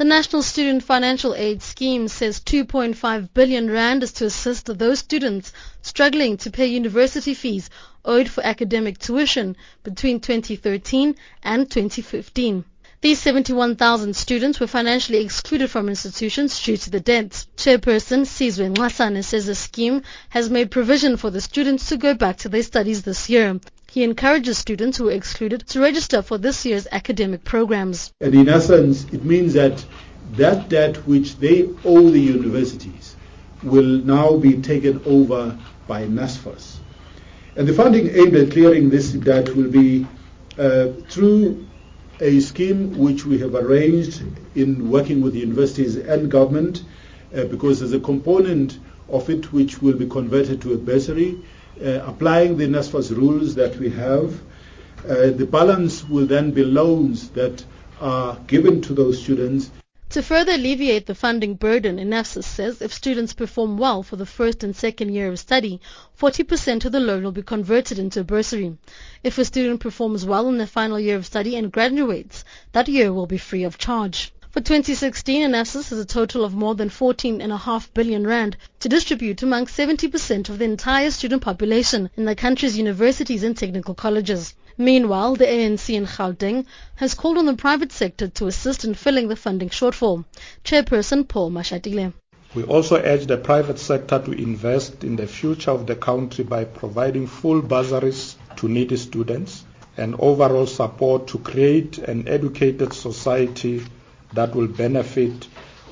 The National Student Financial Aid Scheme says 2.5 billion rand is to assist those students struggling to pay university fees owed for academic tuition between 2013 and 2015. These 71,000 students were financially excluded from institutions due to the debt. Chairperson Sizwe Nxasane says the scheme has made provision for the students to go back to their studies this year. He encourages students who were excluded to register for this year's academic programs. And in essence, it means that that debt which they owe the universities will now be taken over by NSFAS. And the funding aimed at clearing this debt will be uh, through a scheme which we have arranged in working with the universities and government uh, because there's a component of it which will be converted to a bursary, applying the NSFAS rules that we have. Uh, the balance will then be loans that are given to those students to further alleviate the funding burden, NSFAS says if students perform well for the first and second year of study, 40% of the loan will be converted into a bursary. If a student performs well in the final year of study and graduates, that year will be free of charge. For 2016, NSFAS has a total of more than 14.5 billion rand to distribute among 70% of the entire student population in the country's universities and technical colleges. Meanwhile, the ANC in Gauteng has called on the private sector to assist in filling the funding shortfall. Chairperson Paul Mashatile. We also urge the private sector to invest in the future of the country by providing full bursaries to needy students and overall support to create an educated society that will benefit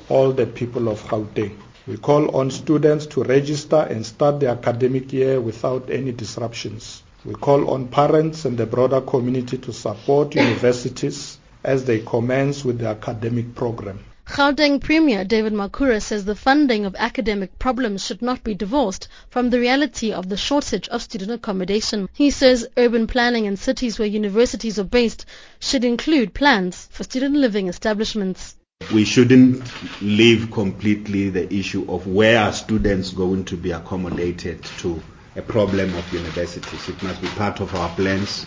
all the people of Gauteng. We call on students to register and start the academic year without any disruptions. We call on parents and the broader community to support universities as they commence with the academic program. Gauteng Premier David Makhura says the funding of academic problems should not be divorced from the reality of the shortage of student accommodation. He says urban planning in cities where universities are based should include plans for student living establishments. We shouldn't leave completely the issue of where are students going to be accommodated to a problem of universities. It must be part of our plans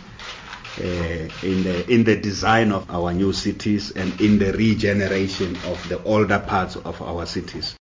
uh, in the in the design of our new cities and in the regeneration of the older parts of our cities.